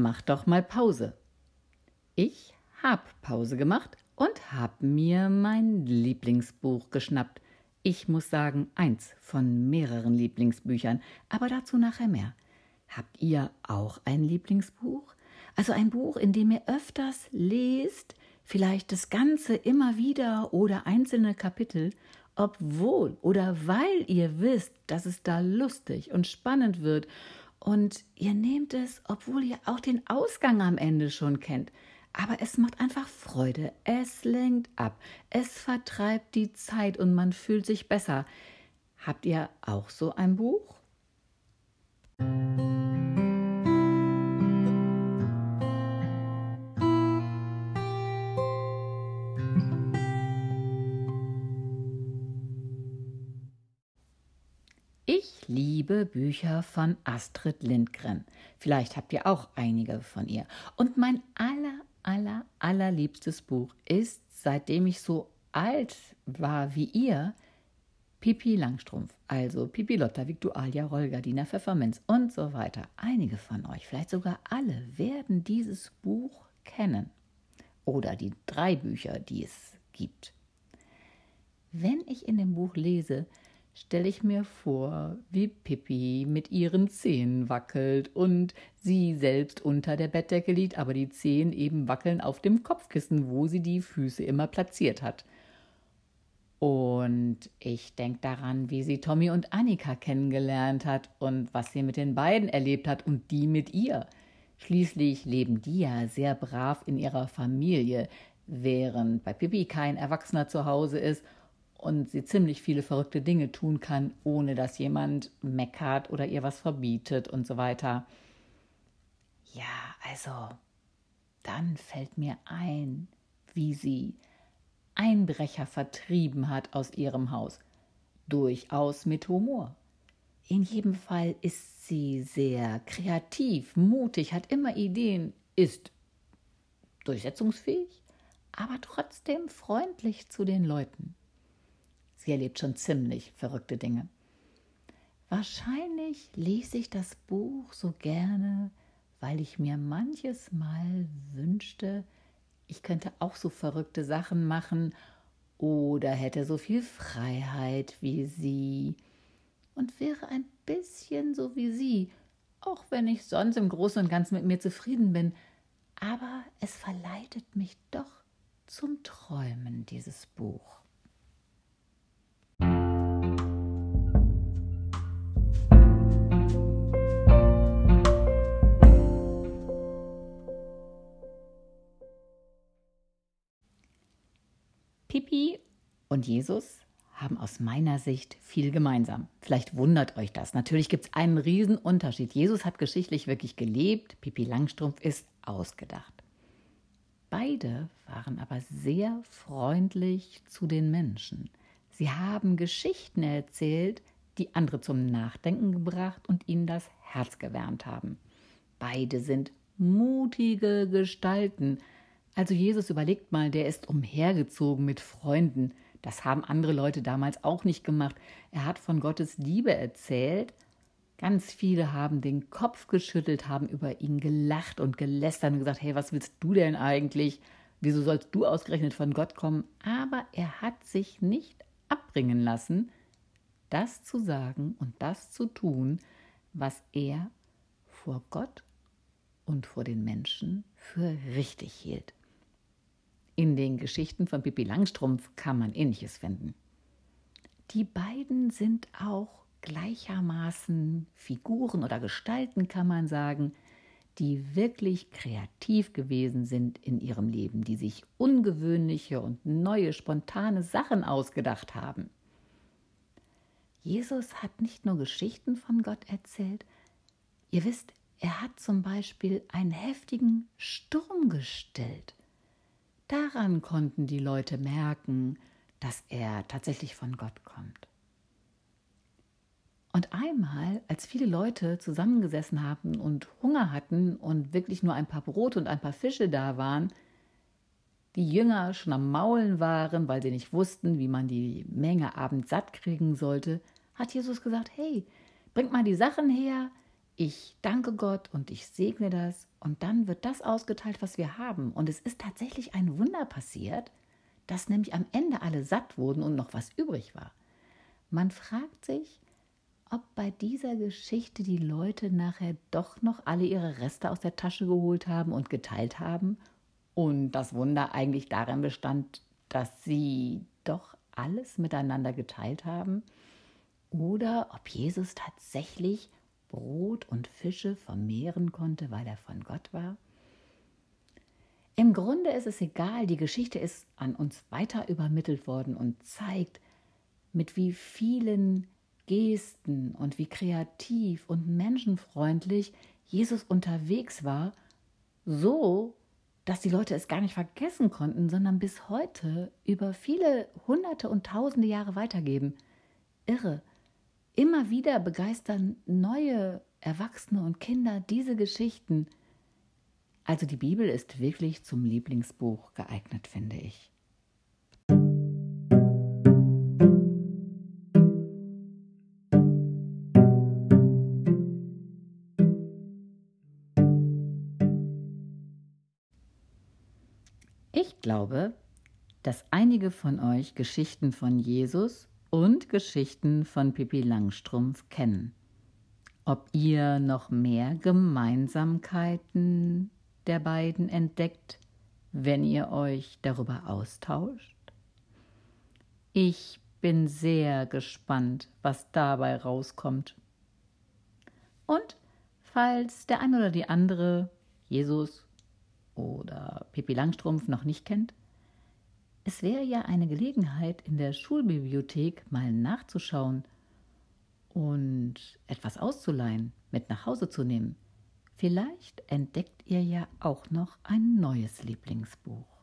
mach doch mal Pause. Ich hab Pause gemacht und hab mir mein Lieblingsbuch geschnappt. Ich muss sagen, eins von mehreren Lieblingsbüchern, aber dazu nachher mehr. Habt ihr auch ein Lieblingsbuch? Also ein Buch, in dem ihr öfters lest, vielleicht das Ganze immer wieder oder einzelne Kapitel, obwohl oder weil ihr wisst, dass es da lustig und spannend wird und ihr nehmt es, obwohl ihr auch den Ausgang am Ende schon kennt. Aber es macht einfach Freude, es lenkt ab, es vertreibt die Zeit und man fühlt sich besser. Habt ihr auch so ein Buch? Liebe Bücher von Astrid Lindgren. Vielleicht habt ihr auch einige von ihr. Und mein aller, aller, allerliebstes Buch ist, seitdem ich so alt war wie ihr, Pipi Langstrumpf, also Pipi Lotta, Victualia, Rollgardina, Pfefferminz und so weiter. Einige von euch, vielleicht sogar alle, werden dieses Buch kennen. Oder die drei Bücher, die es gibt. Wenn ich in dem Buch lese, stelle ich mir vor, wie Pippi mit ihren Zehen wackelt und sie selbst unter der Bettdecke liegt, aber die Zehen eben wackeln auf dem Kopfkissen, wo sie die Füße immer platziert hat. Und ich denke daran, wie sie Tommy und Annika kennengelernt hat und was sie mit den beiden erlebt hat und die mit ihr. Schließlich leben die ja sehr brav in ihrer Familie, während bei Pippi kein Erwachsener zu Hause ist und sie ziemlich viele verrückte Dinge tun kann, ohne dass jemand meckert oder ihr was verbietet und so weiter. Ja, also, dann fällt mir ein, wie sie Einbrecher vertrieben hat aus ihrem Haus. Durchaus mit Humor. In jedem Fall ist sie sehr kreativ, mutig, hat immer Ideen, ist durchsetzungsfähig, aber trotzdem freundlich zu den Leuten. Sie erlebt schon ziemlich verrückte Dinge. Wahrscheinlich lese ich das Buch so gerne, weil ich mir manches Mal wünschte, ich könnte auch so verrückte Sachen machen oder hätte so viel Freiheit wie sie und wäre ein bisschen so wie sie, auch wenn ich sonst im Großen und Ganzen mit mir zufrieden bin. Aber es verleitet mich doch zum Träumen, dieses Buch. Und Jesus haben aus meiner Sicht viel gemeinsam. Vielleicht wundert euch das. Natürlich gibt es einen riesen Unterschied. Jesus hat geschichtlich wirklich gelebt, Pipi Langstrumpf ist ausgedacht. Beide waren aber sehr freundlich zu den Menschen. Sie haben Geschichten erzählt, die andere zum Nachdenken gebracht und ihnen das Herz gewärmt haben. Beide sind mutige Gestalten, also Jesus überlegt mal, der ist umhergezogen mit Freunden. Das haben andere Leute damals auch nicht gemacht. Er hat von Gottes Liebe erzählt. Ganz viele haben den Kopf geschüttelt, haben über ihn gelacht und gelästert und gesagt, hey, was willst du denn eigentlich? Wieso sollst du ausgerechnet von Gott kommen? Aber er hat sich nicht abbringen lassen, das zu sagen und das zu tun, was er vor Gott und vor den Menschen für richtig hielt. In den Geschichten von Pippi Langstrumpf kann man ähnliches finden. Die beiden sind auch gleichermaßen Figuren oder Gestalten, kann man sagen, die wirklich kreativ gewesen sind in ihrem Leben, die sich ungewöhnliche und neue, spontane Sachen ausgedacht haben. Jesus hat nicht nur Geschichten von Gott erzählt, ihr wisst, er hat zum Beispiel einen heftigen Sturm gestellt. Daran konnten die Leute merken, dass er tatsächlich von Gott kommt. Und einmal, als viele Leute zusammengesessen haben und Hunger hatten und wirklich nur ein paar Brote und ein paar Fische da waren, die Jünger schon am Maulen waren, weil sie nicht wussten, wie man die Menge abends satt kriegen sollte, hat Jesus gesagt, hey, bringt mal die Sachen her, ich danke Gott und ich segne das und dann wird das ausgeteilt, was wir haben. Und es ist tatsächlich ein Wunder passiert, dass nämlich am Ende alle satt wurden und noch was übrig war. Man fragt sich, ob bei dieser Geschichte die Leute nachher doch noch alle ihre Reste aus der Tasche geholt haben und geteilt haben und das Wunder eigentlich darin bestand, dass sie doch alles miteinander geteilt haben oder ob Jesus tatsächlich Brot und Fische vermehren konnte, weil er von Gott war. Im Grunde ist es egal, die Geschichte ist an uns weiter übermittelt worden und zeigt, mit wie vielen Gesten und wie kreativ und menschenfreundlich Jesus unterwegs war, so dass die Leute es gar nicht vergessen konnten, sondern bis heute über viele hunderte und tausende Jahre weitergeben. Irre. Immer wieder begeistern neue Erwachsene und Kinder diese Geschichten. Also die Bibel ist wirklich zum Lieblingsbuch geeignet, finde ich. Ich glaube, dass einige von euch Geschichten von Jesus und Geschichten von Pippi Langstrumpf kennen. Ob ihr noch mehr Gemeinsamkeiten der beiden entdeckt, wenn ihr euch darüber austauscht? Ich bin sehr gespannt, was dabei rauskommt. Und falls der eine oder die andere Jesus oder Pippi Langstrumpf noch nicht kennt, es wäre ja eine Gelegenheit, in der Schulbibliothek mal nachzuschauen und etwas auszuleihen, mit nach Hause zu nehmen. Vielleicht entdeckt ihr ja auch noch ein neues Lieblingsbuch.